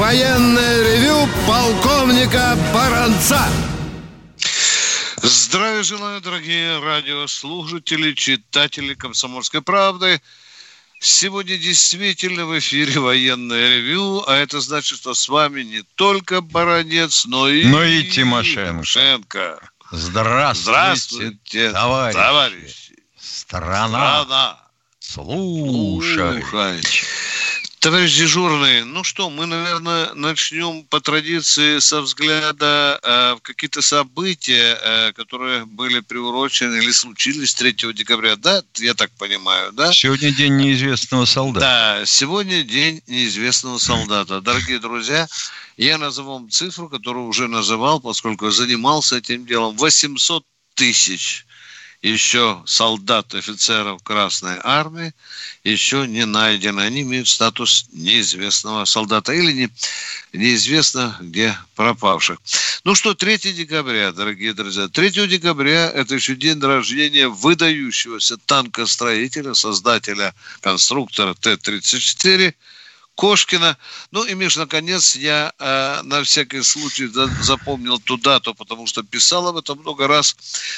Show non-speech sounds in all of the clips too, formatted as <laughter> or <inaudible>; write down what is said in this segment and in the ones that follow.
военное ревю полковника Баранца. Здравия желаю, дорогие радиослушатели, читатели «Комсомольской правды». Сегодня действительно в эфире военное ревю, а это значит, что с вами не только Баранец, но и... Но и Тимошенко. Тимошенко. Здравствуйте, Здравствуйте, товарищи. товарищи. Страна. Страна. Слушай. Слушай. Товарищ дежурный, ну что, мы, наверное, начнем по традиции со взгляда э, в какие-то события, э, которые были приурочены или случились 3 декабря, да? Я так понимаю, да? Сегодня день неизвестного солдата. Да, сегодня день неизвестного солдата. Дорогие друзья, я назову вам цифру, которую уже называл, поскольку занимался этим делом. 800 тысяч еще солдат, офицеров Красной Армии еще не найдены. Они имеют статус неизвестного солдата или не, неизвестно где пропавших. Ну что, 3 декабря, дорогие друзья. 3 декабря – это еще день рождения выдающегося танкостроителя, создателя конструктора Т-34 Кошкина. Ну и, Миш, наконец, я э, на всякий случай за, запомнил ту дату, потому что писал об этом много раз.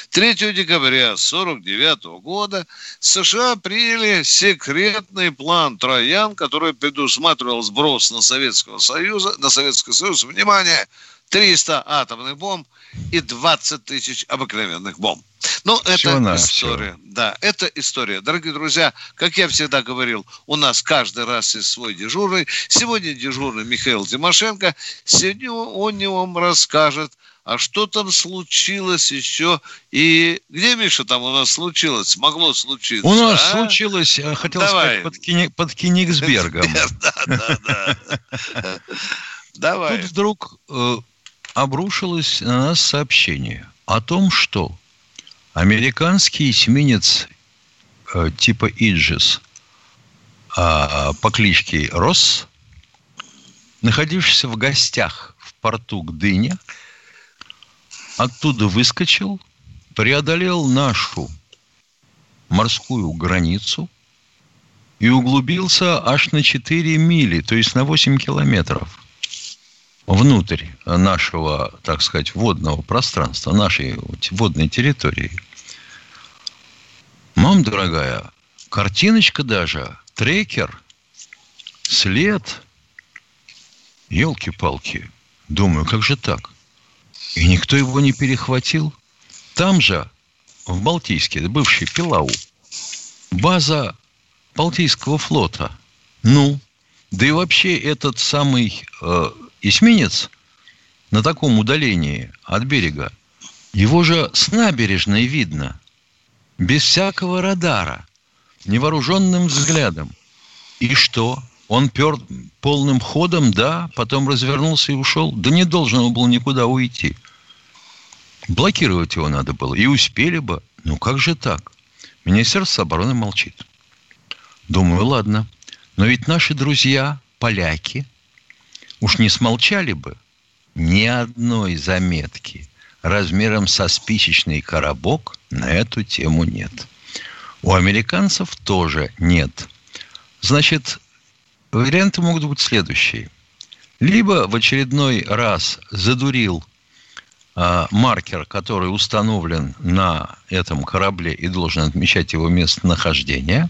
3 декабря 1949 года США приняли секретный план Троян, который предусматривал сброс на Советского Союза, на Советский Союз, внимание, 300 атомных бомб и 20 тысяч обыкновенных бомб. Ну, это история. Да, это история. Дорогие друзья, как я всегда говорил, у нас каждый раз есть свой дежурный. Сегодня дежурный Михаил Тимошенко. Сегодня он вам расскажет, а что там случилось еще и где, Миша, там у нас случилось, могло случиться? У нас а? случилось, я хотел Давай. сказать, под, Кени- под Кенигсбергом. <laughs> Да, да, да. <laughs> Давай. Тут вдруг э, обрушилось на нас сообщение о том, что американский эсминец э, типа Иджис а, по кличке Росс, находившийся в гостях в порту Гдыня, оттуда выскочил, преодолел нашу морскую границу и углубился аж на 4 мили, то есть на 8 километров внутрь нашего, так сказать, водного пространства, нашей водной территории. Мам дорогая, картиночка даже, трекер, след. Елки-палки. Думаю, как же так? И никто его не перехватил. Там же, в Балтийске, бывший Пилау, база Балтийского флота. Ну, да и вообще этот самый э, эсминец на таком удалении от берега, его же с набережной видно, без всякого радара, невооруженным взглядом. И что? Он пер полным ходом, да, потом развернулся и ушел. Да не должен он был никуда уйти. Блокировать его надо было. И успели бы. Ну как же так? Министерство обороны молчит. Думаю, ладно. Но ведь наши друзья, поляки, уж не смолчали бы ни одной заметки размером со спичечный коробок на эту тему нет. У американцев тоже нет. Значит, варианты могут быть следующие. Либо в очередной раз задурил а, маркер, который установлен на этом корабле и должен отмечать его местонахождение,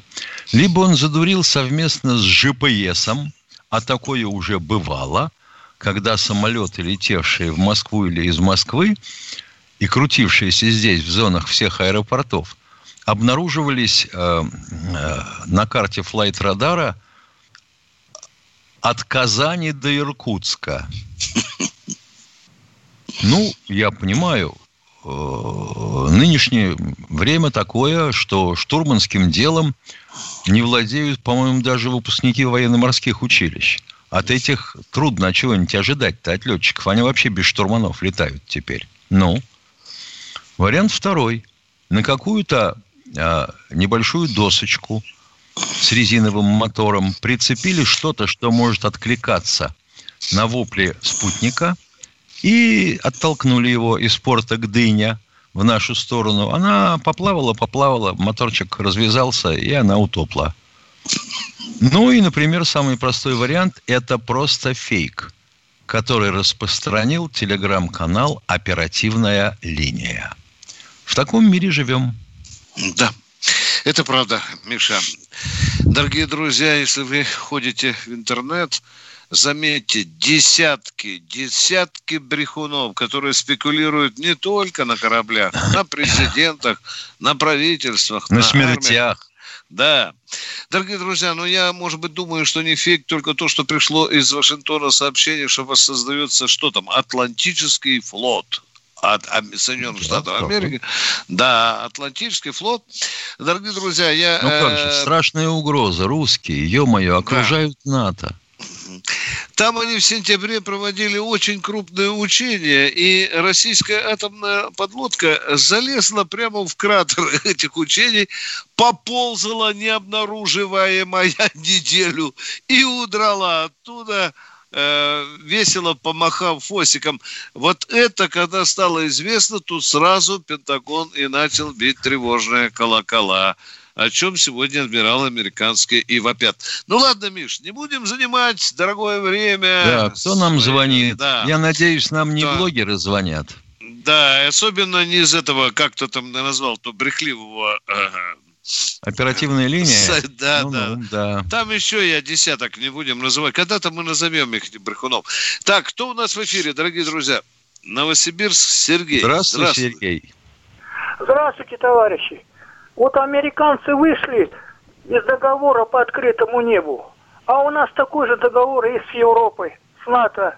либо он задурил совместно с GPS, а такое уже бывало, когда самолеты, летевшие в Москву или из Москвы и крутившиеся здесь в зонах всех аэропортов, обнаруживались э, э, на карте флайт-радара от Казани до Иркутска. Ну, я понимаю, э, нынешнее время такое, что штурманским делом не владеют, по-моему, даже выпускники военно-морских училищ. От этих трудно чего-нибудь ожидать-то от летчиков. Они вообще без штурманов летают теперь. Ну, вариант второй. На какую-то а, небольшую досочку с резиновым мотором прицепили что-то, что может откликаться на вопли спутника и оттолкнули его из порта Гдыня в нашу сторону. Она поплавала, поплавала, моторчик развязался, и она утопла. Ну и, например, самый простой вариант – это просто фейк, который распространил телеграм-канал «Оперативная линия». В таком мире живем. Да, это правда, Миша. Дорогие друзья, если вы ходите в интернет, заметьте, десятки, десятки брехунов, которые спекулируют не только на кораблях, на <laughs> президентах, на правительствах, на, на смертях. Армиях. Да. Дорогие друзья, ну я, может быть, думаю, что не фейк только то, что пришло из Вашингтона сообщение, что воссоздается что там, Атлантический флот от Соединенных да, Штатов Америки. Да, Атлантический флот. Дорогие друзья, я... Ну как же, э, страшная угроза. Русские, ё-моё, окружают да. НАТО. Там они в сентябре проводили очень крупные учения, и российская атомная подлодка залезла прямо в кратер <laughs> этих учений, поползала необнаруживаемая <laughs> неделю и удрала оттуда э, весело помахав фосиком. Вот это, когда стало известно, тут сразу Пентагон и начал бить тревожные колокола о чем сегодня адмирал американский и вопят. Ну ладно, Миш, не будем занимать дорогое время. Да, кто нам звонит? Да. Я надеюсь, нам не да. блогеры звонят. Да, особенно не из этого, как то там назвал, то брехливого Оперативная <laughs> линия? Да, ну, да. Ну, да. Там еще я десяток не будем называть. Когда-то мы назовем их брехунов. Так, кто у нас в эфире, дорогие друзья? Новосибирск, Сергей. Здравствуйте, Здравствуйте. Сергей. Здравствуйте, товарищи. Вот американцы вышли из договора по открытому небу, а у нас такой же договор есть с Европой, с НАТО.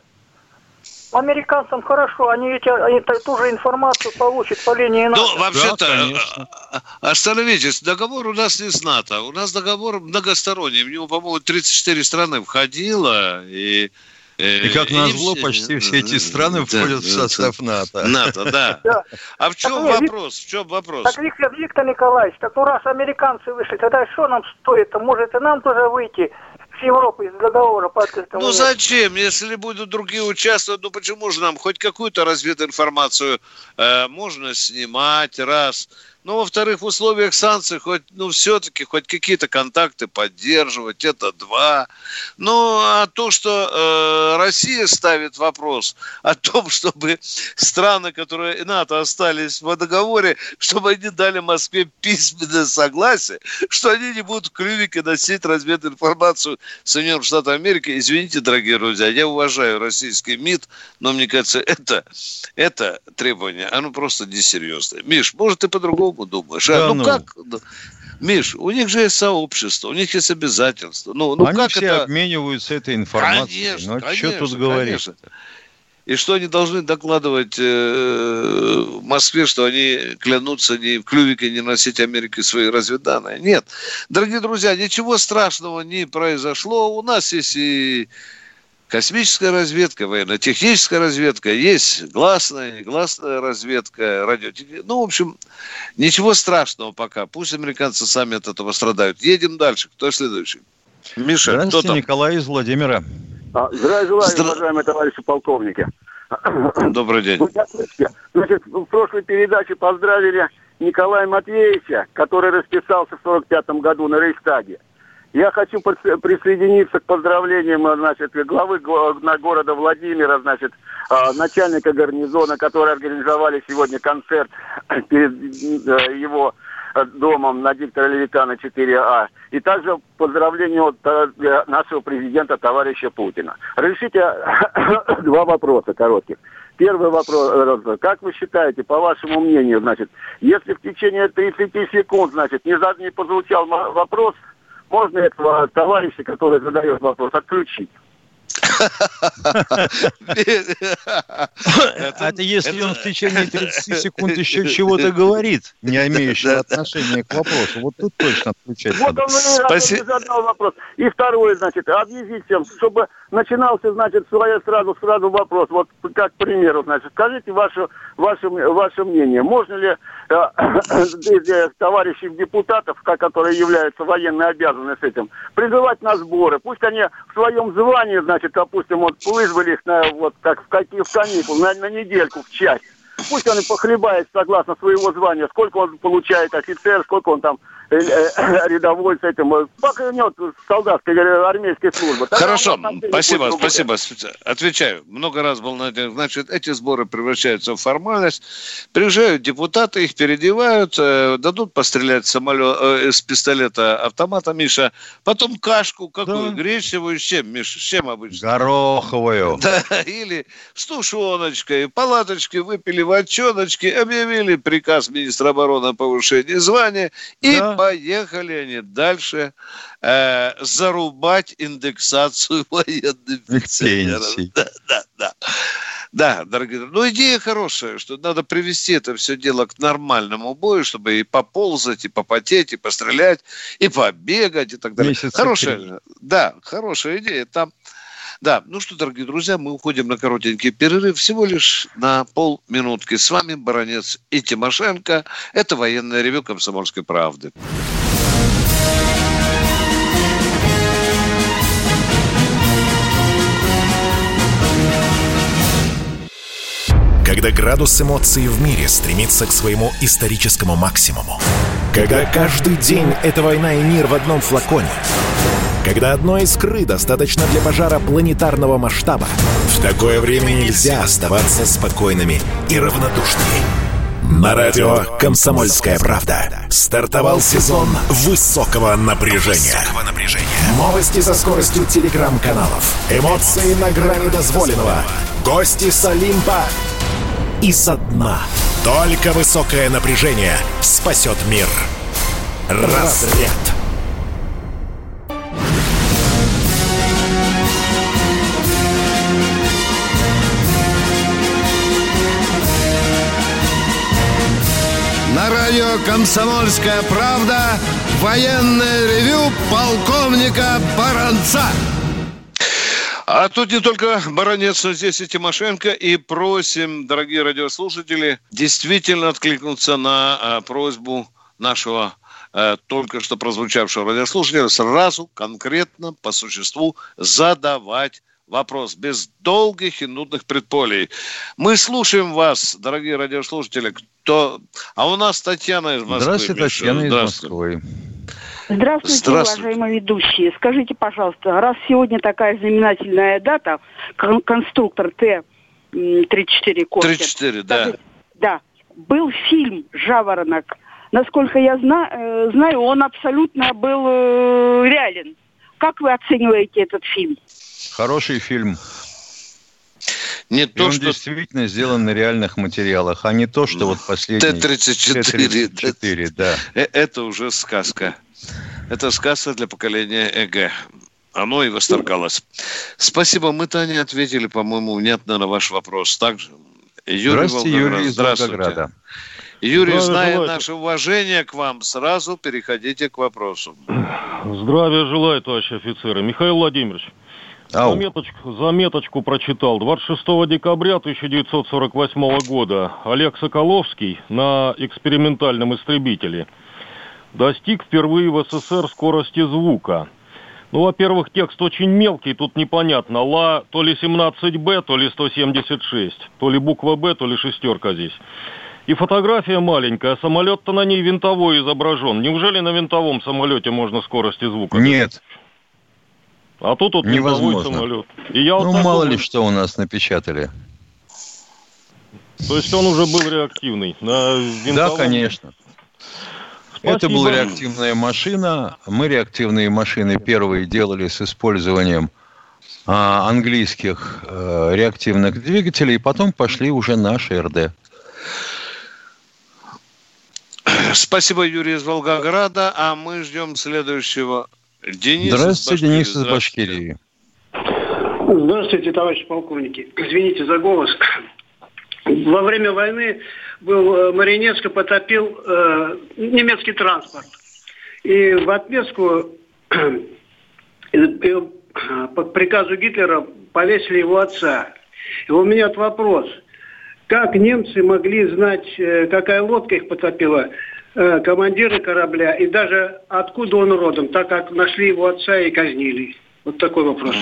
Американцам хорошо, они ведь они ту же информацию получат по линии НАТО. Ну, вообще-то, да, а, а, остановитесь, договор у нас не с НАТО, у нас договор многосторонний, в него, по-моему, 34 страны входило, и и как назло, все... почти все эти страны да, входят да, в состав НАТО. НАТО, да. А в чем вопрос? В чем вопрос? Так, Виктор, Виктор Николаевич, так ну раз американцы вышли, тогда что нам стоит? Может и нам тоже выйти с Европы из договора по открытому Ну зачем, если будут другие участвовать, ну почему же нам хоть какую-то развединформацию э, можно снимать, раз. Ну, во-вторых, в условиях санкций хоть, ну, все-таки хоть какие-то контакты поддерживать, это два. Ну, а то, что э, Россия ставит вопрос о том, чтобы страны, которые НАТО остались в договоре, чтобы они дали Москве письменное согласие, что они не будут в клювике носить развединформацию Соединенных Штатов Америки. Извините, дорогие друзья, я уважаю российский МИД, но мне кажется, это, это требование, оно просто несерьезное. Миш, может, ты по-другому по думаешь? А? Да, ну, ну как? Миш, у них же есть сообщество, у них есть обязательства. Ну, ну они как все это... обмениваются этой информацией. Конечно, ну, конечно, что тут говорить? И что они должны докладывать э, Москве, что они клянутся ни в клювике не носить Америке свои разведданные? Нет. Дорогие друзья, ничего страшного не произошло. У нас есть и космическая разведка, военно-техническая разведка, есть гласная, негласная разведка, радиотехническая. Ну, в общем, ничего страшного пока. Пусть американцы сами от этого страдают. Едем дальше. Кто следующий? Миша, Здравствуйте, кто там? Николай из Владимира. А, здравия желаю, Здра... уважаемые товарищи полковники. Добрый день. Значит, в прошлой передаче поздравили Николая Матвеевича, который расписался в 45 году на Рейхстаге. Я хочу присоединиться к поздравлениям, э, значит, главы города Владимира, значит, а, начальника гарнизона, которые организовали сегодня концерт <clears throat> перед э, его э, домом на диктора Левитана 4А. И также поздравление от нашего президента, товарища Путина. Разрешите <clears throat> два вопроса коротких. Первый вопрос. Как вы считаете, по вашему мнению, значит, если в течение 30 секунд, значит, не, не прозвучал вопрос, можно этого товарища, который задает вопрос, отключить? Это если он в течение 30 секунд еще <laughs> чего-то говорит, не имеющего отношения к вопросу. Вот тут точно отключать Вот он задал вопрос. И второй, значит, объяснить всем, чтобы начинался, значит, сразу, сразу вопрос. Вот как к примеру, значит, скажите ваше, ваше, ваше мнение. Можно ли э, <coughs> товарищей депутатов, которые являются военной обязаны с этим, призывать на сборы? Пусть они в своем звании, значит, допустим, вот вызвали их на, вот, как в какие в каникул, на, на недельку в часть. Пусть он и похлебает согласно своего звания, сколько он получает офицер, сколько он там <coughs> рядовой с этим, похренет солдатской армейской службы. Хорошо, спасибо, спасибо. Отвечаю. Много раз был на этом. Значит, эти сборы превращаются в формальность. Приезжают депутаты, их переодевают, э, дадут пострелять самолет, из пистолета автомата, Миша. Потом кашку какую? Да. Гречневую с чем, Миша? С чем обычно? Гороховую. <laughs> Да, или с тушеночкой. Палаточки выпили вочоночки, объявили приказ министра обороны о повышении звания и да поехали они дальше э, зарубать индексацию <laughs> военных пенсий. Да, да, да. Да, дорогие друзья. Ну, идея хорошая, что надо привести это все дело к нормальному бою, чтобы и поползать, и попотеть, и пострелять, и побегать, и так далее. Месяца хорошая, три. да, хорошая идея. Там да, ну что, дорогие друзья, мы уходим на коротенький перерыв, всего лишь на полминутки. С вами Баранец и Тимошенко. Это военное ревю «Комсомольской правды». Когда градус эмоций в мире стремится к своему историческому максимуму. Когда каждый день — это война и мир в одном флаконе — когда одной искры достаточно для пожара планетарного масштаба, в такое время нельзя оставаться спокойными и равнодушными. На радио «Комсомольская правда» стартовал сезон высокого напряжения. Новости со скоростью телеграм-каналов, эмоции на грани дозволенного, гости с Олимпа и со дна. Только высокое напряжение спасет мир. Разряд. На радио «Комсомольская правда» военное ревю полковника Баранца. А тут не только Баранец, но здесь и Тимошенко. И просим, дорогие радиослушатели, действительно откликнуться на а, просьбу нашего а, только что прозвучавшего радиослушателя сразу, конкретно, по существу задавать вопрос без долгих и нудных предполей. Мы слушаем вас, дорогие радиослушатели. Кто... А у нас Татьяна из Москвы. Здравствуйте, Татьяна из Москвы. Здравствуйте, Здравствуйте, уважаемые ведущие. Скажите, пожалуйста, раз сегодня такая знаменательная дата, конструктор Т-34 Костер. 34, да. Да. Был фильм «Жаворонок». Насколько я зна- э, знаю, он абсолютно был э, реален. Как вы оцениваете этот фильм? Хороший фильм. Не и то, он что... действительно сделан на реальных материалах, а не то, что вот последний... Т-34. Т-34, да. Э, это уже сказка. Это сказка для поколения ЭГ. Оно и восторгалось. Спасибо. Мы, Таня, ответили, по-моему, внятно на ваш вопрос. Также Юрий Здравствуйте, Юрий из Здравствуйте. Волгограда. Юрий, Здравия зная желаю. наше уважение к вам, сразу переходите к вопросу. Здравия желаю, товарищи офицеры. Михаил Владимирович, Заметочку, заметочку прочитал. 26 декабря 1948 года Олег Соколовский на экспериментальном истребителе достиг впервые в СССР скорости звука. Ну, во-первых, текст очень мелкий, тут непонятно. Ла то ли 17Б, то ли 176, то ли буква Б, то ли шестерка здесь. И фотография маленькая, самолет-то на ней винтовой изображен. Неужели на винтовом самолете можно скорости звука? Нет. А тут вот невозможно. самолет. И я ну, вот мало думаю, ли что у нас напечатали. То есть он уже был реактивный? На Да, конечно. Спасибо. Это была реактивная машина. Мы реактивные машины первые делали с использованием а, английских а, реактивных двигателей, и потом пошли уже наши РД. Спасибо, Юрий из Волгограда. А мы ждем следующего Денис Здравствуйте, из Денис из Башкирии. Здравствуйте, товарищи полковники. Извините за голос. Во время войны был э, Маринецко потопил э, немецкий транспорт. И в отместку э, по приказу Гитлера повесили его отца. И у меня вот вопрос. Как немцы могли знать, э, какая лодка их потопила, э, командиры корабля, и даже откуда он родом, так как нашли его отца и казнили? Вот такой вопрос.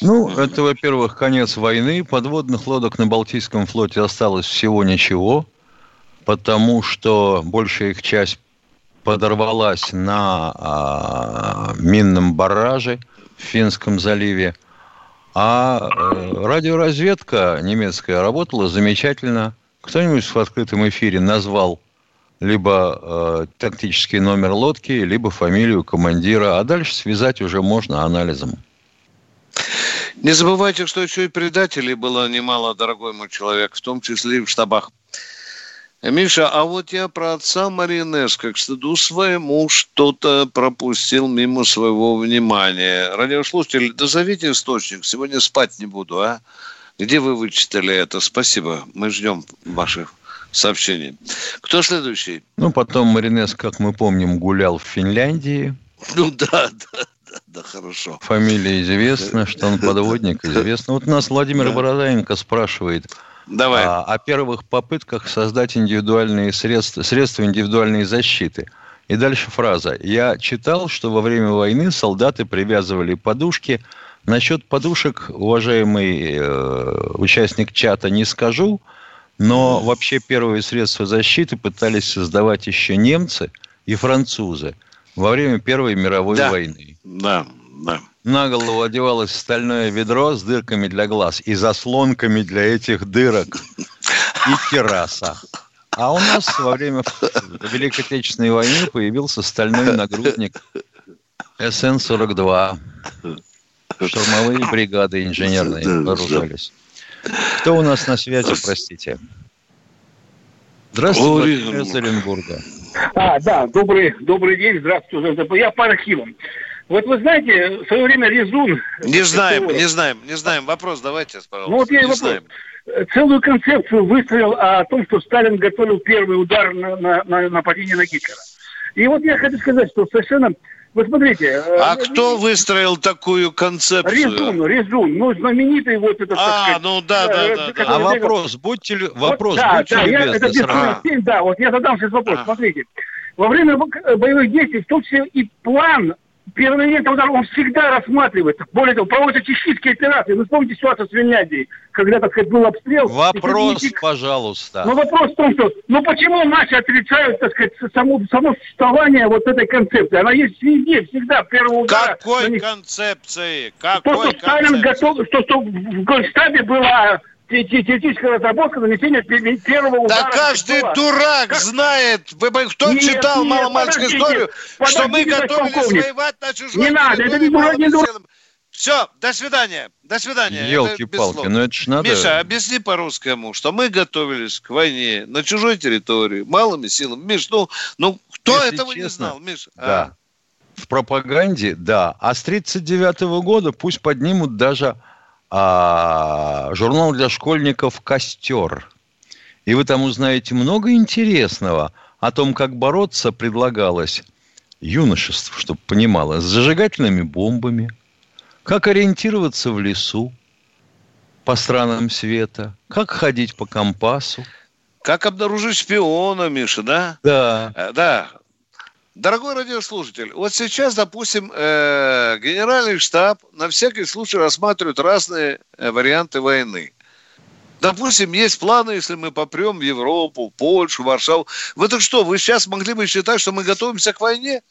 Ну, это, во-первых, конец войны. Подводных лодок на Балтийском флоте осталось всего ничего, потому что большая их часть подорвалась на а, минном барраже в Финском заливе. А э, радиоразведка немецкая работала замечательно. Кто-нибудь в открытом эфире назвал либо э, тактический номер лодки, либо фамилию командира, а дальше связать уже можно анализом. Не забывайте, что еще и предателей было немало, дорогой мой человек, в том числе и в штабах. Миша, а вот я про отца Маринеско, к стыду своему, что-то пропустил мимо своего внимания. Радиослушатель, дозовите источник, сегодня спать не буду, а? Где вы вычитали это? Спасибо, мы ждем ваших сообщений. Кто следующий? Ну, потом Маринес, как мы помним, гулял в Финляндии. Ну да, да, да, да, хорошо. Фамилия известна, что он подводник, известно. Вот нас Владимир да. Бородаенко спрашивает – Давай. О, о первых попытках создать индивидуальные средства, средства индивидуальной защиты. И дальше фраза. Я читал, что во время войны солдаты привязывали подушки. Насчет подушек, уважаемый э, участник чата, не скажу, но вообще первые средства защиты пытались создавать еще немцы и французы во время Первой мировой да. войны. Да, да на голову одевалось стальное ведро с дырками для глаз и заслонками для этих дырок и терраса. А у нас во время Великой Отечественной войны появился стальной нагрудник СН-42. Штурмовые бригады инженерные вооружались. Кто у нас на связи, простите? Здравствуйте, из Оренбурга. А, да, добрый, добрый день, здравствуйте. Я по архивам. Вот вы знаете, в свое время Резун... Не знаем, не знаем, не знаем. Вопрос давайте, пожалуйста. Ну, вот я не вопрос. Знаем. Целую концепцию выстроил о том, что Сталин готовил первый удар на, на, на нападение на Гитлера. И вот я хочу сказать, что совершенно... Вы смотрите... Э, а э, кто выстроил такую концепцию? Резун, Резун, ну, знаменитый вот этот... А, сказать, ну да, да, э, да. да. А вопрос, будьте, вопрос, вот, будьте да, любезны. Да, это сразу. да, вот я задам сейчас вопрос, а. смотрите. Во время боевых действий, в том числе и план первый момент удар он всегда рассматривается. Более того, проводятся чешские операции. Вы вспомните ситуацию с Финляндией, когда, так сказать, был обстрел. Вопрос, и, пожалуйста. Ну, вопрос в том, что, ну, почему наши отрицают, так сказать, само, само существование вот этой концепции? Она есть везде, всегда, первого удара. Какой них... концепции? Какой то, что Сталин готов, что, что в Гольштабе была теоретическая разработка нанесения первого удара. Да каждый была. дурак как? знает, вы, кто нет, читал маломальскую историю, подождите, что мы готовились воевать на чужой Не надо, это не дурак, не дурак. Все, до свидания. До свидания. Елки-палки, ну это ж надо... Миша, объясни по-русскому, что мы готовились к войне на чужой территории, малыми силами. Миш, ну, ну кто Если этого честно, не знал, Миша? Да. А? В пропаганде, да. А с 1939 -го года пусть поднимут даже а, журнал для школьников «Костер». И вы там узнаете много интересного о том, как бороться предлагалось юношеству, чтобы понимало, с зажигательными бомбами, как ориентироваться в лесу по странам света, как ходить по компасу. Как обнаружить шпиона, Миша, да? Да. Э, да, Дорогой радиослушатель, вот сейчас, допустим, э, генеральный штаб на всякий случай рассматривает разные э, варианты войны. Допустим, есть планы, если мы попрем в Европу, Польшу, Варшаву. Вы так что, вы сейчас могли бы считать, что мы готовимся к войне?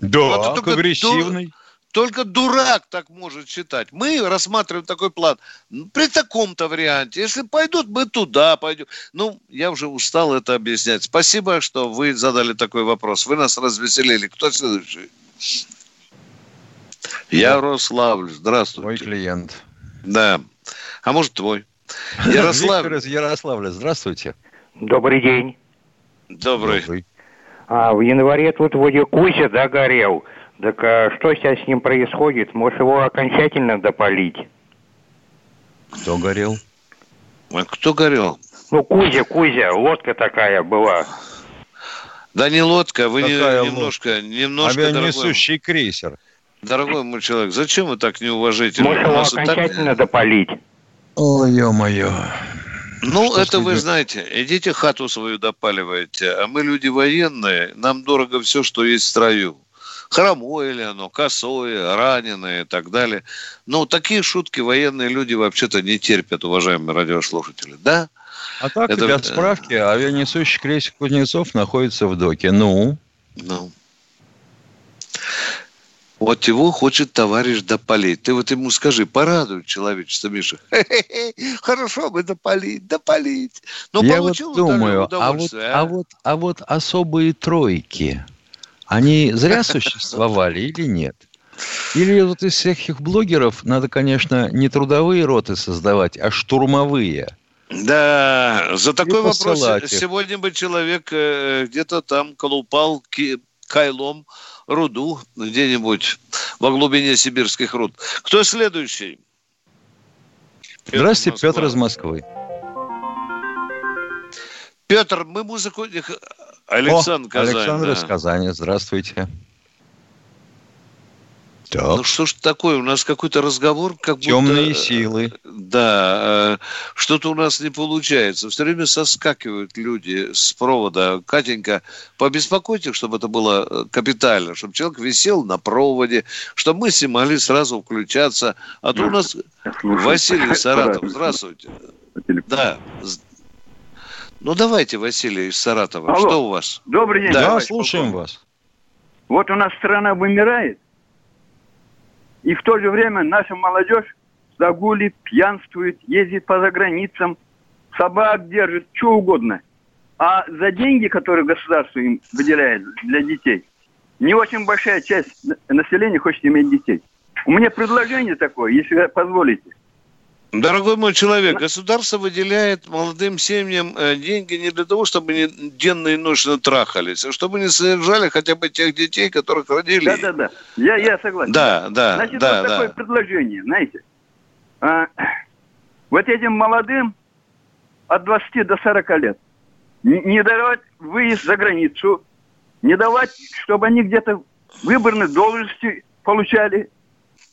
Да, вот к агрессивной. Только дурак так может считать. Мы рассматриваем такой план при таком-то варианте. Если пойдут, мы туда пойдем. Ну, я уже устал это объяснять. Спасибо, что вы задали такой вопрос. Вы нас развеселили. Кто следующий? Ярославль, здравствуйте. Мой клиент. Да. А может, твой. <laughs> Ярослав... Виктор из Ярославля, здравствуйте. Добрый день. Добрый. Добрый. А в январе тут вроде Кузя догорел. Так а что сейчас с ним происходит? Может, его окончательно допалить? Кто горел? А кто горел? Ну, Кузя, Кузя, лодка такая была. Да не лодка, вы не- немножко, немножко, дорогой, Авианесущий крейсер. дорогой мой человек, зачем вы так неуважительны? Может, его и так- окончательно допалить? Ой, ё-моё. Ну, Что это вы знаете, идите хату свою допаливайте, а мы люди военные, нам дорого все, что есть в строю. Хромое ли оно, косое, раненое и так далее. Ну, такие шутки военные люди вообще-то не терпят, уважаемые радиослушатели. Да? А так, Это- для справки, авианесущий крейсер Кузнецов находится в доке. Ну, Ну. Вот его хочет товарищ допалить. Ты вот ему скажи, порадуй человечество, Миша. Хе-хе-хе, <laughs> Хорошо бы допалить, допалить. Ну, я вот думаю, а вот, удовольствие, а вот, а вот особые тройки, они зря существовали или нет? Или вот из всех их блогеров надо, конечно, не трудовые роты создавать, а штурмовые. Да, за такой вопрос их. сегодня бы человек э, где-то там колупал кайлом руду где-нибудь во глубине сибирских руд. Кто следующий? Здравствуйте, Москва. Петр из Москвы. Петр, мы музыку... Александр О, Казань. Александр да. из Казани, здравствуйте. Так, Ну что ж такое, у нас какой-то разговор, как темные будто... силы. Да, э, что-то у нас не получается. Все время соскакивают люди с провода. Катенька, побеспокойте, чтобы это было э, капитально, чтобы человек висел на проводе, чтобы мы могли сразу включаться. А то у нас Василий из <laughs> Саратова. Здравствуйте. Да. Ну давайте, Василий из Саратова. Алло. Что у вас? Добрый день, Да, Да, товарищ слушаем полковник. вас. Вот у нас страна вымирает, и в то же время наша молодежь загулит, пьянствует, ездит по заграницам, собак держит, что угодно. А за деньги, которые государство им выделяет для детей, не очень большая часть на- населения хочет иметь детей. У меня предложение такое, если позволите. Дорогой мой человек, государство выделяет молодым семьям э, деньги не для того, чтобы они денно и ночно трахались, а чтобы они содержали хотя бы тех детей, которых родили. Да, да, да. Я, я согласен. Да, да, Значит, да, вот такое да. предложение, знаете. А, вот этим молодым от 20 до 40 лет не давать выезд за границу, не давать, чтобы они где-то выборные должности получали,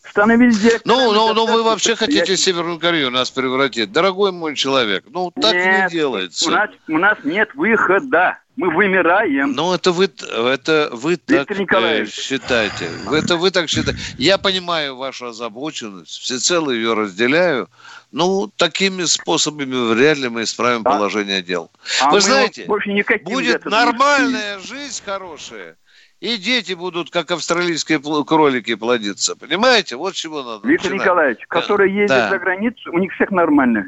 становились директорами. Ну, ну, ну, вы вообще хотите. Северную Корею нас превратить. Дорогой мой человек, ну так Нет, не делается. У нас, у нас нет выхода. Мы вымираем. Ну, это вы, это вы так э, считаете. Это вы так считаете. Я понимаю вашу озабоченность, всецело ее разделяю. Ну, такими способами вряд ли мы исправим А- положение дел. А вы знаете, будет нормальная жизнь хорошая, и дети будут, как австралийские кролики, плодиться. Понимаете? Вот чего надо Виктор начинать. Николаевич, которые ездят Да. за границу, у них всех нормально.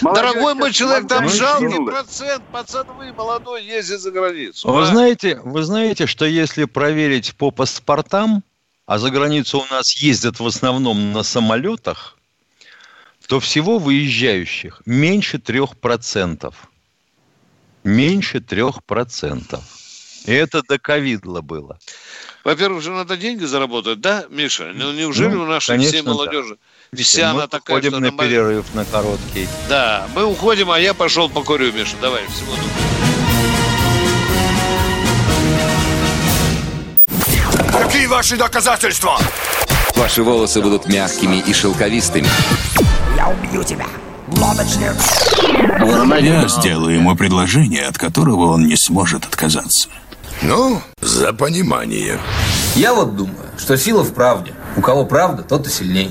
Молодежь Дорогой мой человек, там жалкий сдвинула. процент. Пацан вы молодой ездит за границу. Вы а? знаете, вы знаете, что если проверить по паспортам, а за границу у нас ездят в основном на самолетах, то всего выезжающих меньше трех процентов. Меньше трех процентов. И это до ковидла было. Во-первых, же надо деньги заработать, да, Миша? Ну, неужели Ну, у нашей конечно, всей да. молодежи Видите, вся мы она такая, уходим что на на мо- перерыв на короткий. Да, мы уходим, а я пошел покурю, Миша. Давай, всего доброго. Какие ваши доказательства? Ваши волосы будут мягкими и шелковистыми. Я убью тебя. Лодочник. Я сделаю ему предложение, от которого он не сможет отказаться. Ну, за понимание. Я вот думаю, что сила в правде. У кого правда, тот и сильнее.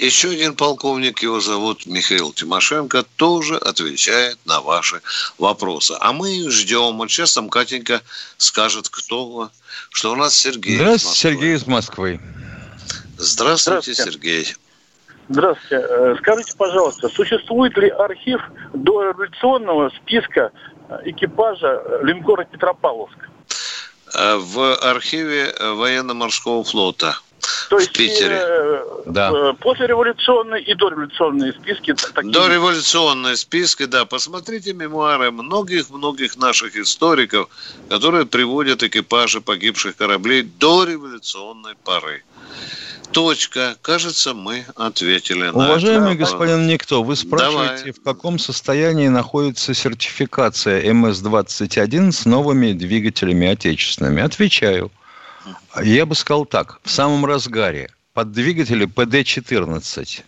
Еще один полковник, его зовут Михаил Тимошенко, тоже отвечает на ваши вопросы. А мы ждем. Вот сейчас там Катенька скажет, кто, что у нас Сергей. Здравствуйте, Сергей из Москвы. Здравствуйте, Здравствуйте. Сергей. Здравствуйте. Э, Скажите, пожалуйста, существует ли архив дореволюционного списка э, экипажа линкора Петропавловск? Э, В архиве э, военно-морского флота То в есть Питере. э, Да. э, послереволюционные и дореволюционные списки. такие- Дореволюционные списки, да. Посмотрите мемуары многих-многих наших историков, которые приводят экипажи погибших кораблей до революционной поры. Точка. Кажется, мы ответили на Уважаемый это. господин Никто, вы спрашиваете, в каком состоянии находится сертификация МС-21 с новыми двигателями отечественными? Отвечаю. Я бы сказал так. В самом разгаре. Под двигатели ПД-14.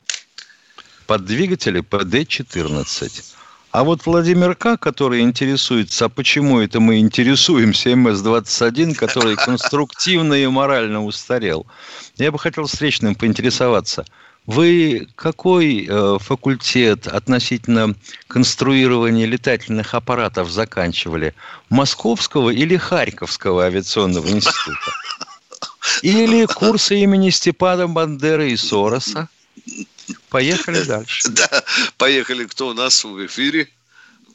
Под двигатели ПД-14. А вот Владимир К., который интересуется, а почему это мы интересуемся МС-21, который конструктивно и морально устарел, я бы хотел встречным поинтересоваться. Вы какой э, факультет относительно конструирования летательных аппаратов заканчивали? Московского или Харьковского авиационного института? Или курсы имени Степана Бандеры и Сороса? Поехали дальше. Да, поехали. Кто у нас в эфире?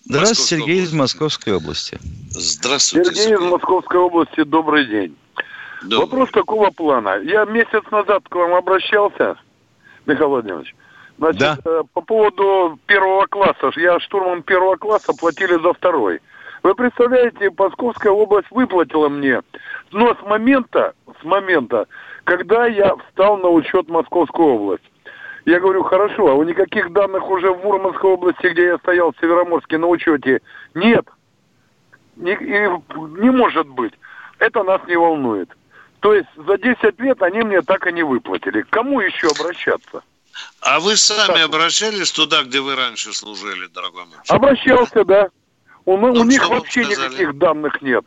Здравствуйте, Сергей из Московской области. Здравствуйте, Сергей из Московской области, добрый день. Вопрос такого плана. Я месяц назад к вам обращался, Михаил Владимирович. Значит, э, по поводу первого класса. Я штурман первого класса, платили за второй. Вы представляете, Московская область выплатила мне, но с момента, с момента, когда я встал на учет Московскую область. Я говорю, хорошо, а у никаких данных уже в Мурманской области, где я стоял в Североморске на учете, нет. Не, и не может быть. Это нас не волнует. То есть за 10 лет они мне так и не выплатили. К кому еще обращаться? А вы сами обращались туда, где вы раньше служили, дорогой мой? Обращался, да. У, у Ну, них вообще сказали? никаких данных нет.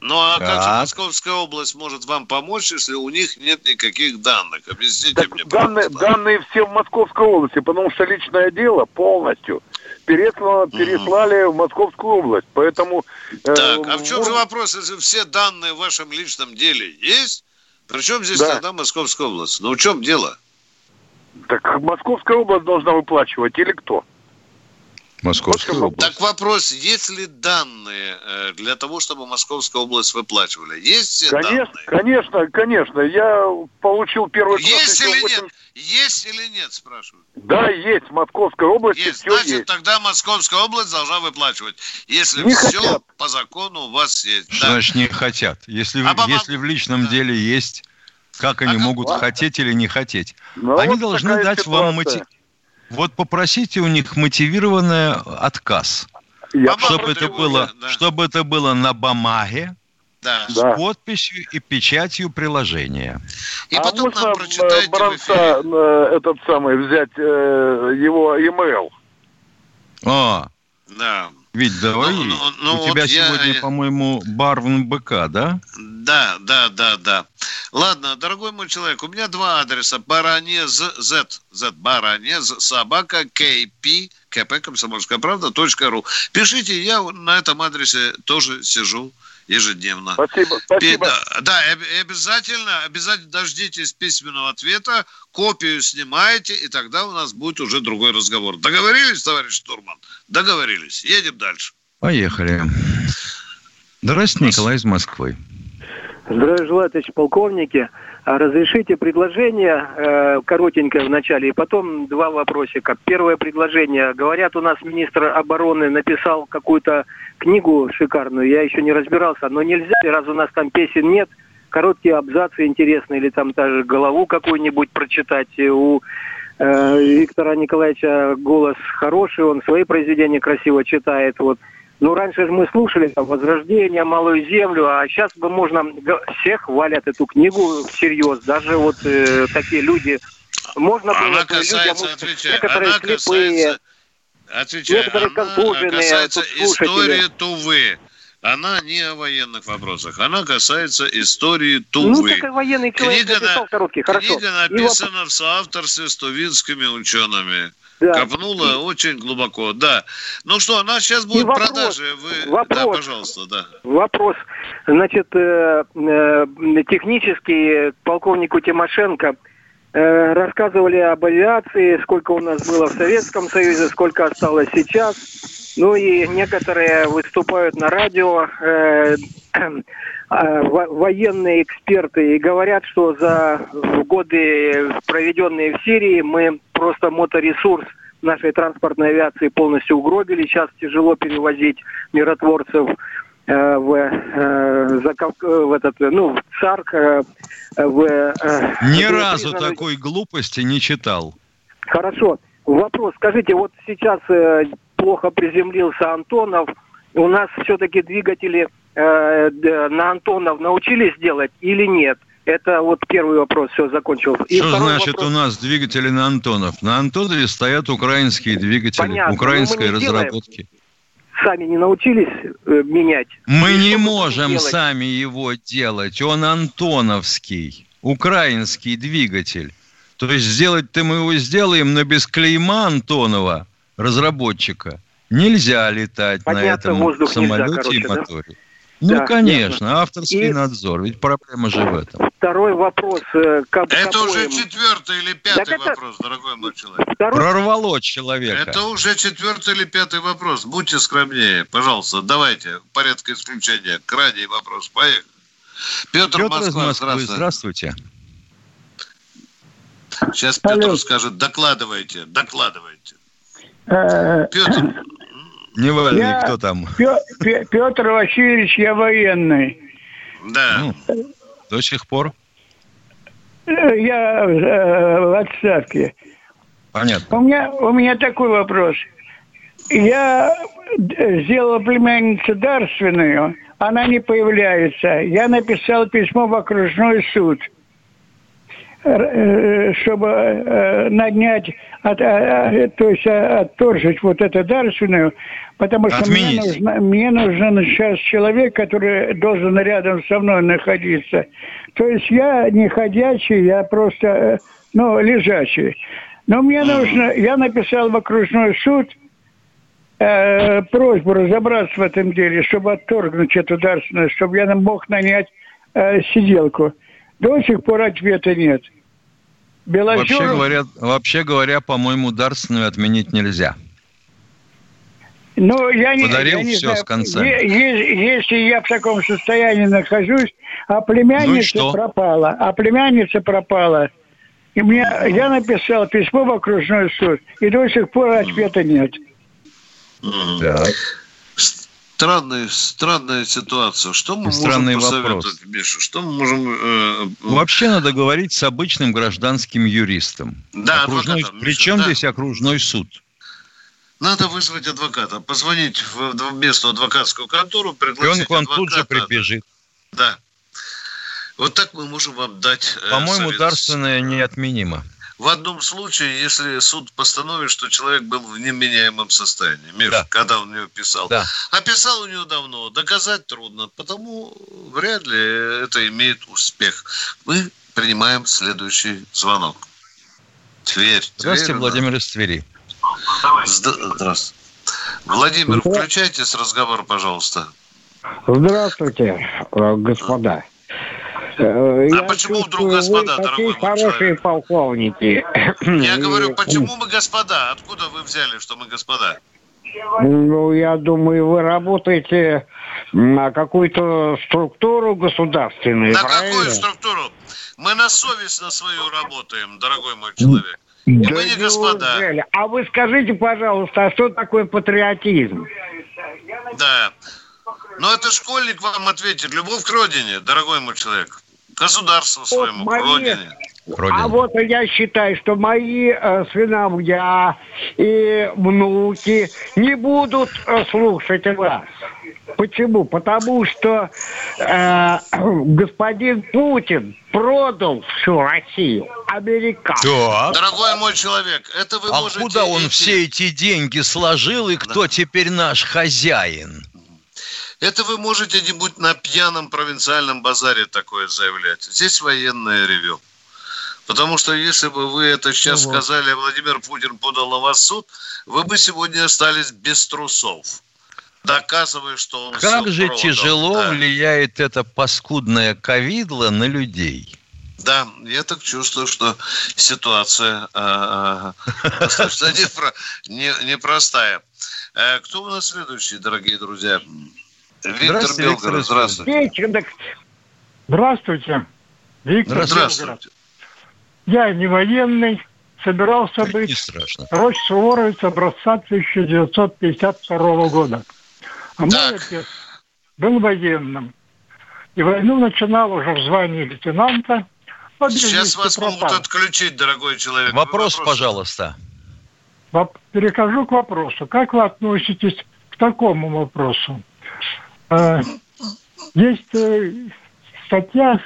Ну а как же Так. Московская область может вам помочь, если у них нет никаких данных? Объясните мне, Данные, данные все в Московской области, потому что личное дело полностью переслано, переслали в Московскую область. Поэтому... э, Так, а в чем Мур- же вопрос, если все данные в вашем личном деле есть? Причем здесь Да. тогда Московская область? Ну в чем дело? Так Московская область должна выплачивать или кто? Московская область. Так вопрос, есть ли данные э, для того, чтобы Московская область выплачивали? Есть все Конечно, данные? конечно, конечно. Я получил первый Есть или в восемь- нет? Есть или нет, спрашиваю. Да, есть. В Московской области Есть. все Значит, есть. тогда Московская область должна выплачивать. Если Не все хотят. по закону у вас есть. Что Да. значит не хотят? Если, А если в личном деле есть, как они могут ладно. хотеть или не хотеть? Ну, они вот должны дать вам ситуация. мотив... Вот попросите у них мотивированный отказ. Я- чтобы, это было, чтобы это было на бумаге, Да. с подписью и печатью приложения. И а потом можно нам э, прочитайте в Баранца, эфире. э, этот самый взять э, его email? О, Да. Ведь давай, Ну, ну, ну, у тебя вот я- сегодня, по-моему, барвн БК, да? Да, да, да, да. Ладно, дорогой мой человек, у меня два адреса. Баранез Z, Z, Баранез, собака, КП, КП, комсомольская правда, точка ру. Пишите, я на этом адресе тоже сижу ежедневно. Спасибо, спасибо. Да, да, и обязательно, обязательно дождитесь письменного ответа, копию снимаете, и тогда у нас будет уже другой разговор. Договорились, товарищ Штурман? Договорились. Едем дальше. Поехали. Здравствуйте, Николай из Москвы. Здравия желаю, товарищ полковники. А Разрешите предложение э, коротенькое в начале, и потом два вопросика. Первое предложение. Говорят, у нас министр обороны написал какую-то книгу шикарную, я еще не разбирался, но нельзя, раз у нас там песен нет, короткие абзацы интересные, или там даже голову какую-нибудь прочитать. У э, Виктора Николаевича голос хороший, он свои произведения красиво читает. Вот. Ну, раньше же мы слушали там «Возрождение», «Малую землю», а сейчас бы можно... Все хвалят эту книгу всерьез, даже вот э, такие люди... Можно было Она бы касается, людям, отвечаю, некоторые она слепые, касается, отвечаю, некоторые она контуженные касается тут слушатели. истории Тувы. Она не о военных вопросах. Она касается истории Тувы. Ну, как военный человек книга, написал короткий, хорошо. Книга написана в соавторстве с тувинскими учеными. Да. Копнула и... очень глубоко, да. Ну что, у нас сейчас будет вопрос, продажи. Вы... Вопрос, да, пожалуйста, да. Вопрос. Значит, э, э, технически полковнику Тимошенко э, рассказывали об авиации, сколько у нас было в Советском Союзе, сколько осталось сейчас. Ну и некоторые выступают на радио, э, э, военные эксперты, и говорят, что за годы, проведенные в Сирии, мы просто моторесурс нашей транспортной авиации полностью угробили. Сейчас тяжело перевозить миротворцев э, в, э, в этот, ну, в ЦАРК, э, в... Э, Ни разу признанный... такой глупости не читал. Хорошо. Вопрос. Скажите, вот сейчас э, плохо приземлился Антонов. У нас все-таки двигатели э, на Антонов научились делать или нет? Это вот первый вопрос, все, закончил. И Что значит вопрос... у нас двигатели на Антонов? На Антонове стоят украинские двигатели, Понятно, украинской разработки. Сами не научились э, менять? Мы И не можем сами его делать. Он антоновский, украинский двигатель. То есть сделать-то мы его сделаем, но без клейма Антонова, разработчика, нельзя летать Понятно, на этом самолете нельзя, короче, и моторе. Да? Ну, да, конечно, ясно. авторский и... надзор, ведь проблема же в этом. Второй вопрос. Э, как, это какой... уже четвертый или пятый так вопрос, это... дорогой мой человек. Второй... Прорвало человека. Это уже четвертый или пятый вопрос. Будьте скромнее, пожалуйста, давайте, в порядке исключения. Крайний вопрос, поехали. Петр, Петр Москва, из Москвы, здравствуйте. Сейчас Петр Алло. скажет, докладывайте, докладывайте. Э, Петр, не важно, я, кто там. Петр Васильевич, я военный. Да. Ну, до сих пор? Э, я э, в отставке. Понятно. У меня, у меня такой вопрос. Я сделал племянницу дарственную, она не появляется. Я написал письмо в окружной суд – Э, чтобы э, наднять, от, э, то есть отторжить вот это дарственную, потому что мне нужно, мне нужен сейчас человек, который должен рядом со мной находиться. То есть я не ходячий, я просто, ну, лежачий. Но мне нужно, я написал в окружной суд э, просьбу разобраться в этом деле, чтобы отторгнуть эту дарственную, чтобы я мог нанять э, сиделку. До сих пор ответа нет. Белозеров... Вообще говоря, вообще говоря, по-моему, дарственную отменить нельзя. Ну, я не, Подарил я не все знаю, с конца. Если я в таком состоянии нахожусь, а племянница ну пропала, а племянница пропала, и мне, я написал письмо в окружной суд, и до сих пор ответа нет. Так странная, странная ситуация. Что мы Странный можем посоветовать, вопрос. Миша? Что мы можем... Э, Вообще надо говорить с обычным гражданским юристом. Да, окружной, адвокатом. Причем да. здесь окружной суд? Надо вызвать адвоката, позвонить в местную адвокатскую контору, предложить И он к вам адвоката. тут же прибежит. Да. Вот так мы можем вам дать э, По-моему, совет. дарственное неотменимо в одном случае, если суд постановит, что человек был в неменяемом состоянии, Миш, да. когда он ее писал. Да. А писал у него давно, доказать трудно, потому вряд ли это имеет успех. Мы принимаем следующий звонок. Тверь. Здравствуйте, Тверь, Владимир да. из Твери. Здравствуйте. Владимир, включайтесь разговор, пожалуйста. Здравствуйте, э, господа. Э, а почему вдруг господа, дорогой хорошие человек? полковники. Я говорю, почему мы господа? Откуда вы взяли, что мы господа? Ну, я думаю, вы работаете на какую-то структуру государственную. На правильно? какую структуру? Мы на совесть на свою работаем, дорогой мой человек. И да мы не господа. А вы скажите, пожалуйста, а что такое патриотизм? Да. Ну, это школьник вам ответит. Любовь к родине, дорогой мой человек государству своему, вот, родине. Родина. А вот я считаю, что мои э, сыновья и внуки не будут э, слушать вас. Почему? Потому что э, <clears throat> господин Путин продал всю Россию американцам. Да. Дорогой мой человек, это вы а можете... куда он идти... все эти деньги сложил и кто да. теперь наш хозяин? Это вы можете не-нибудь на пьяном провинциальном базаре такое заявлять. Здесь военное ревю. Потому что если бы вы это сейчас ну, сказали, а Владимир Путин подал вас суд, вы бы сегодня остались без трусов. Доказывая, что он Как же продал. тяжело да. влияет это паскудное ковидло на людей. Да, я так чувствую, что ситуация э, достаточно <laughs> непростая. Э, кто у нас следующий, дорогие друзья? Виктор Белгород, здравствуйте. Здравствуйте. Виктор Здравствуйте. Я не военный, собирался быть Не страшно. Рощ Суворовец образца 1952 года. А мой отец был военным. И войну начинал уже в звании лейтенанта. Сейчас вас пропал. могут отключить, дорогой человек. Вопрос, вопрос, пожалуйста. Перехожу к вопросу. Как вы относитесь к такому вопросу? Э, есть э, статья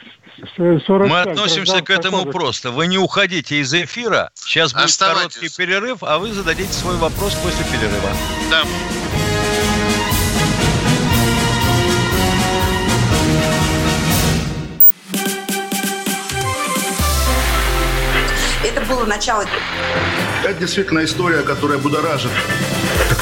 45. Мы относимся к этому кодекс. просто. Вы не уходите из эфира. Сейчас будет короткий перерыв, а вы зададите свой вопрос после перерыва. Да. Это было начало. Это действительно история, которая будоражит.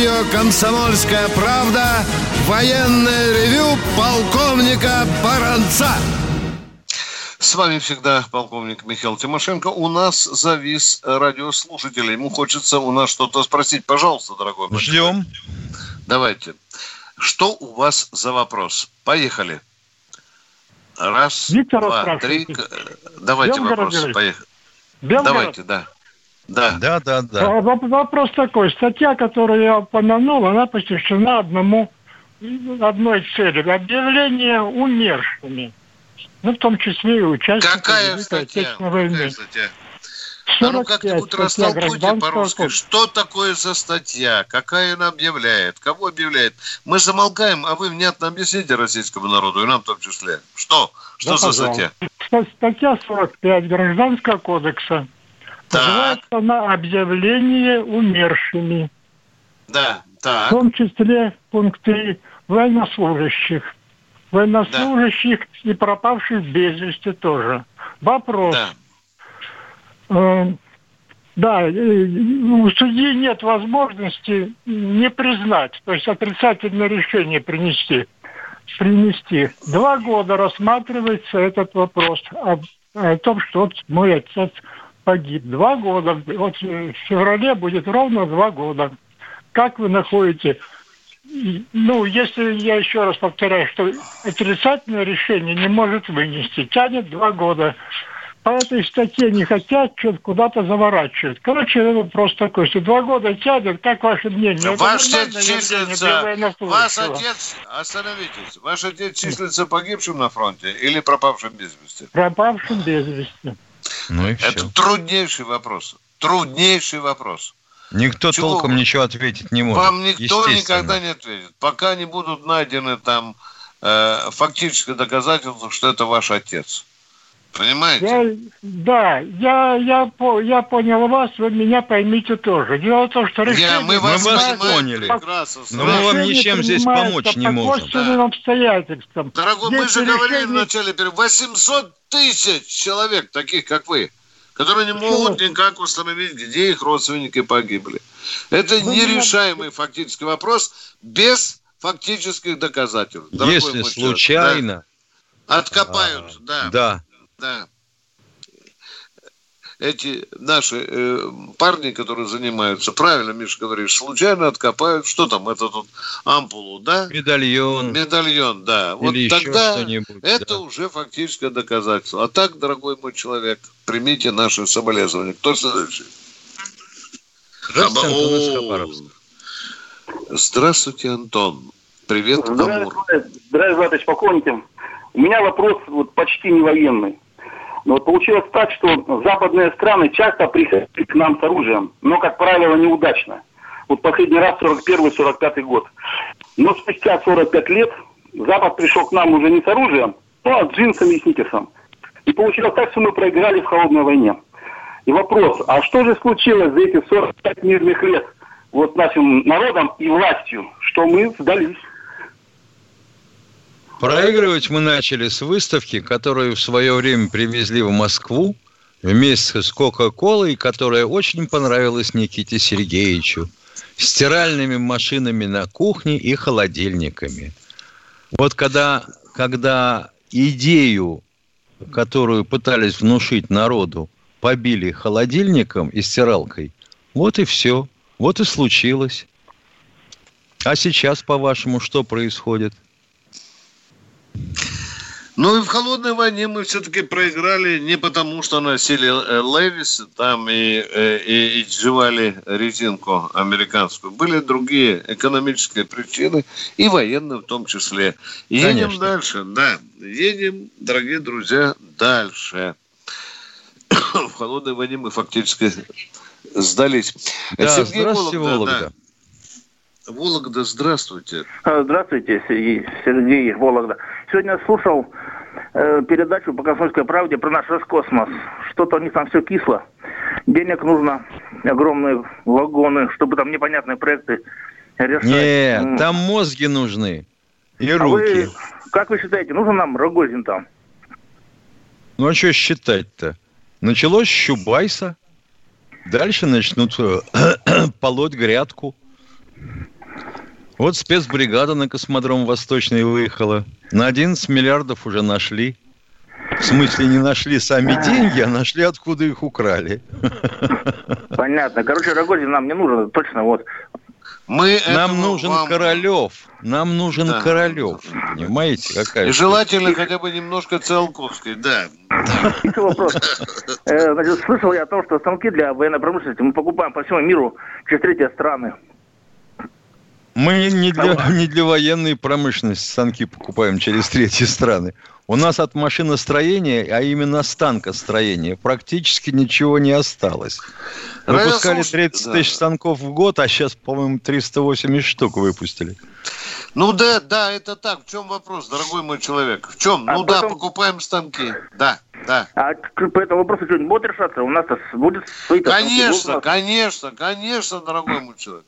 Радио «Комсомольская правда» военное ревю полковника Баранца. С вами всегда полковник Михаил Тимошенко. У нас завис радиослушатель. Ему хочется у нас что-то спросить. Пожалуйста, дорогой. Ждем. Давайте. Что у вас за вопрос? Поехали. Раз, Виктор два, три. Давайте вопрос. Поехали. Белгород. Давайте, да. Да. Да, да, да. Вопрос такой. Статья, которую я упомянул, она посвящена одному, одной цели. Объявление умершими. Ну, в том числе и участников Какая статья? Какая статья? А ну как-нибудь растолкуйте по-русски, что такое за статья, какая она объявляет, кого объявляет. Мы замолкаем, а вы внятно объясните российскому народу, и нам в том числе. Что? Что да, за пожалуйста. статья? Статья 45 Гражданского кодекса. Называется на объявление умершими. Да, так. В том числе пункты военнослужащих. Военнослужащих да. и пропавших без вести тоже. Вопрос. Да. Э, да, у судьи нет возможности не признать, то есть отрицательное решение принести. принести. Два года рассматривается этот вопрос о, о том, что вот мой отец погиб. Два года. Вот в феврале будет ровно два года. Как вы находите... Ну, если я еще раз повторяю, что отрицательное решение не может вынести, тянет два года. По этой статье не хотят, что-то куда-то заворачивают. Короче, это вопрос такой, что два года тянет, как ваше мнение? Ваш отец числится, ваш отец, остановитесь, ваш отец числится погибшим на фронте или пропавшим без вести? Пропавшим без вести. Ну и все. Это труднейший вопрос. Труднейший вопрос. Никто Чего? толком ничего ответить не может. Вам никто никогда не ответит. Пока не будут найдены там э, фактическое доказательство, что это ваш отец. Понимаете? Я, да, я, я, я понял вас, вы меня поймите тоже. Дело в том, что решение... Я, мы вас, мы вас поняли. Прекрасно. Но мы вам ничем здесь помочь не можем. Да. обстоятельствам. Дорогой, здесь мы же решение... говорили в начале, 800 тысяч человек, таких как вы, которые не могут никак установить, где их родственники погибли. Это вы нерешаемый меня... фактический вопрос без фактических доказательств. Если случайно... Да. Откопают, а, да. Да да. Эти наши э, парни, которые занимаются, правильно, Миша говоришь, случайно откопают, что там, это тут ампулу, да? Медальон. Медальон, да. Или вот тогда это да. уже фактическое доказательство. А так, дорогой мой человек, примите наши соболезнования. Кто следующий? Здравствуйте, Здравствуйте, Антон. Привет, Амур. Здравствуйте, здравствуйте, полковники. У меня вопрос вот почти не военный. Но вот получилось так, что западные страны часто приходят к нам с оружием, но, как правило, неудачно. Вот последний раз 41-45 год. Но спустя 45 лет Запад пришел к нам уже не с оружием, а с джинсами и сникерсом. И получилось так, что мы проиграли в холодной войне. И вопрос, а что же случилось за эти 45 мирных лет вот нашим народом и властью, что мы сдались? Проигрывать мы начали с выставки, которую в свое время привезли в Москву вместе с Кока-Колой, которая очень понравилась Никите Сергеевичу. Стиральными машинами на кухне и холодильниками. Вот когда, когда идею, которую пытались внушить народу, побили холодильником и стиралкой, вот и все. Вот и случилось. А сейчас, по-вашему, что происходит? Ну и в холодной войне мы все-таки проиграли не потому, что носили э, Левис там и, э, и, и жевали резинку американскую. Были другие экономические причины и военные в том числе. Едем Конечно. дальше, да. Едем, дорогие друзья, дальше. <coughs> в холодной войне мы фактически сдались. Да, Сергей здравствуйте, Вологда. Вологда. Да. Вологда, здравствуйте. А, здравствуйте, Сергей, Сергей Вологда. Сегодня слушал э, передачу по «Комсомольской правде» про наш Роскосмос. Что-то у них там все кисло. Денег нужно, огромные вагоны, чтобы там непонятные проекты решать. Нет, там мозги нужны и а руки. Вы, как вы считаете, нужен нам Рогозин там? Ну а что считать-то? Началось с Чубайса. Дальше начнут э, <clears throat> полоть грядку. Вот спецбригада на космодром Восточный выехала. На 11 миллиардов уже нашли. В смысле, не нашли сами деньги, а нашли, откуда их украли. Понятно. Короче, Рогозин нам не нужен, точно. Вот мы Нам нужен вам... Королев. Нам нужен да. Королев. Понимаете, какая И желательно хотя бы немножко Циолковской, да. Еще вопрос. Э, значит, слышал я о том, что станки для военной промышленности мы покупаем по всему миру через третьи страны. Мы не для, не для военной промышленности станки покупаем через третьи страны. У нас от машиностроения, а именно станкостроения, практически ничего не осталось. Выпускали 30 тысяч станков в год, а сейчас, по-моему, 380 штук выпустили. Ну да, да, это так. В чем вопрос, дорогой мой человек? В чем? А ну потом... да, покупаем станки. Да, да. А по этому вопросу что-нибудь будет решаться? У нас будет свои Конечно, станки. конечно, конечно, дорогой мой человек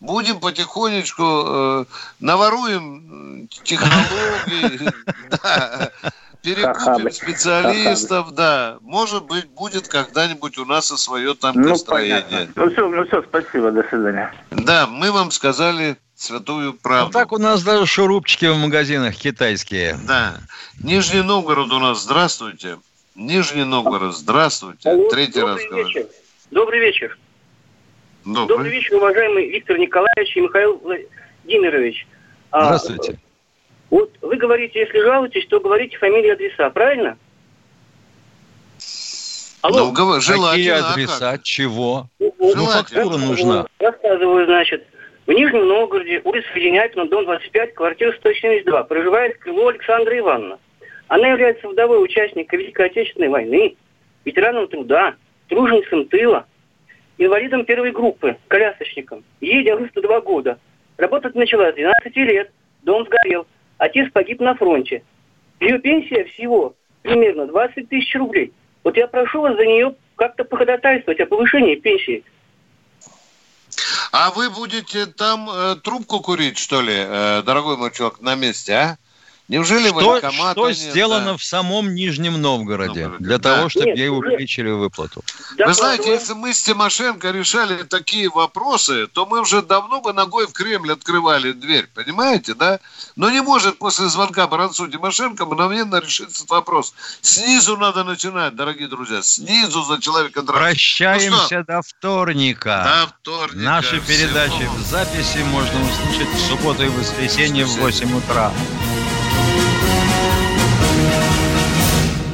будем потихонечку э, наворуем технологии, <laughs> перекупим специалистов, да. Может быть, будет когда-нибудь у нас и свое танкостроение. Ну, ну все, ну все, спасибо, до свидания. Да, мы вам сказали святую правду. Ну, так у нас даже шурупчики в магазинах китайские. Да. Нижний Новгород у нас, здравствуйте. Нижний Новгород, здравствуйте. Алло, Третий раз говорю. Вечер. Добрый вечер. Добрый. Добрый вечер, уважаемый Виктор Николаевич и Михаил Владимирович. А, Здравствуйте. А, вот вы говорите, если жалуетесь, то говорите фамилии и адреса, правильно? Алло. Ну, желательно. Какие а адреса? как? Чего? Ну, фактура нужна. Рассказываю, значит. В Нижнем Новгороде, улица Веденяпина, дом 25, квартира 172. Проживает Крыло Александра Ивановна. Она является вдовой участника Великой Отечественной войны, ветераном труда, труженицей тыла, инвалидом первой группы, колясочником. Ей 92 года. Работать начала с 12 лет. Дом сгорел. Отец погиб на фронте. Ее пенсия всего примерно 20 тысяч рублей. Вот я прошу вас за нее как-то походатайствовать о повышении пенсии. А вы будете там э, трубку курить, что ли, э, дорогой мой человек, на месте, а? Неужели что, что нет, сделано да? в самом Нижнем Новгороде, Новгороде для да. того, чтобы нет, ей увеличили выплату? Да, Вы знаете, да. если мы с Тимошенко решали такие вопросы, то мы уже давно бы ногой в Кремль открывали дверь, понимаете, да? Но не может после звонка Баранцу Тимошенко мгновенно решиться этот вопрос. Снизу надо начинать, дорогие друзья, снизу за человека драться. Прощаемся ну до вторника. До вторника. Наши передачи в записи можно услышать в субботу и воскресенье в 8 утра.